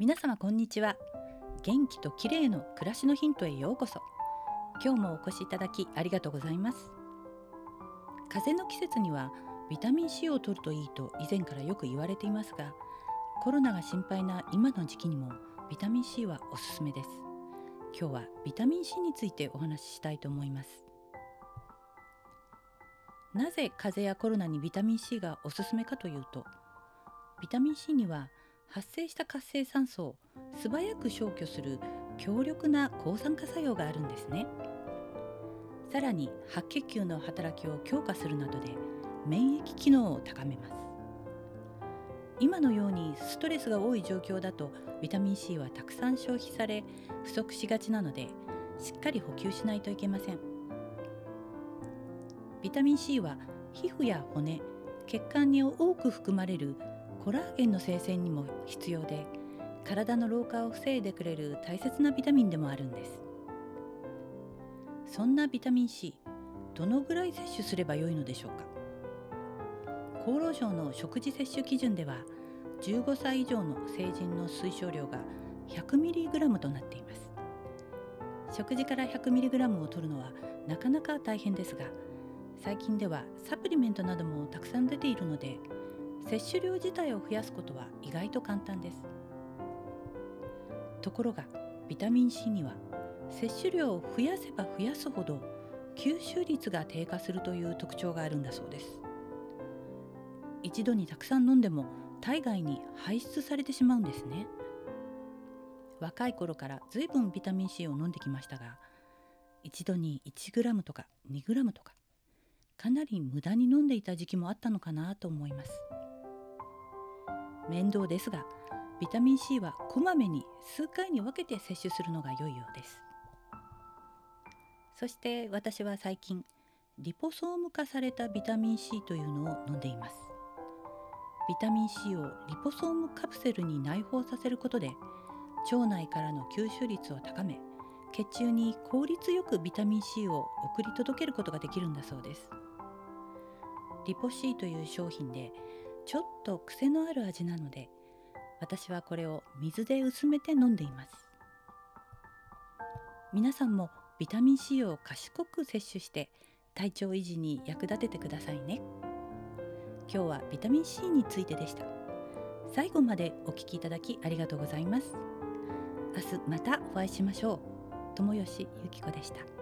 皆様こんにちは。元気と綺麗の暮らしのヒントへようこそ。今日もお越しいただきありがとうございます。風邪の季節にはビタミン C を摂るといいと以前からよく言われていますがコロナが心配な今の時期にもビタミン C はおすすめです。今日はビタミン C についてお話ししたいと思います。なぜ風邪やコロナにビタミン C がおすすめかというとビタミン C には発生した活性酸素を素早く消去する強力な抗酸化作用があるんですね。さらに白血球の働きを強化するなどで免疫機能を高めます。今のようにストレスが多い状況だとビタミン C はたくさん消費され不足しがちなのでしっかり補給しないといけません。ビタミン C は皮膚や骨血管に多く含まれるコラーゲンの生成にも必要で体の老化を防いでくれる大切なビタミンでもあるんです。そんなビタミン C どのぐらい摂取すればよいのでしょうか？厚労省の食事摂取基準では15歳以上の成人の推奨量が 100mg となっています。食事から 100mg を摂るのはなかなか大変ですが最近ではサプリメントなどもたくさん出ているので摂取量自体を増やすことは意外と簡単です。ところがビタミン C には摂取量を増やせば増やすほど吸収率が低下するという特徴があるんだそうです。一度にたくさん飲んでも体外に排出されてしまうんですね。若い頃から随分ビタミン C を飲んできましたが一度に 1g とか 2g とかかなり無駄に飲んでいた時期もあったのかなと思います。面倒ですがビタミン C はこまめに数回に分けて摂取するのが良いようです。そして私は最近リポソーム化されたビタミン C というのを飲んでいます。ビタミン C をリポソームカプセルに内包させることで腸内からの吸収率を高め血中に効率よくビタミン C を送り届けることができるんだそうです。リポ C という商品でちょっと癖のある味なので私はこれを水で薄めて飲んでいます。皆さんもビタミン C を賢く摂取して体調維持に役立ててくださいね。今日はビタミン C についてでした。最後までお聞きいただきありがとうございます。明日またお会いしましょう。友吉ゆき子でした。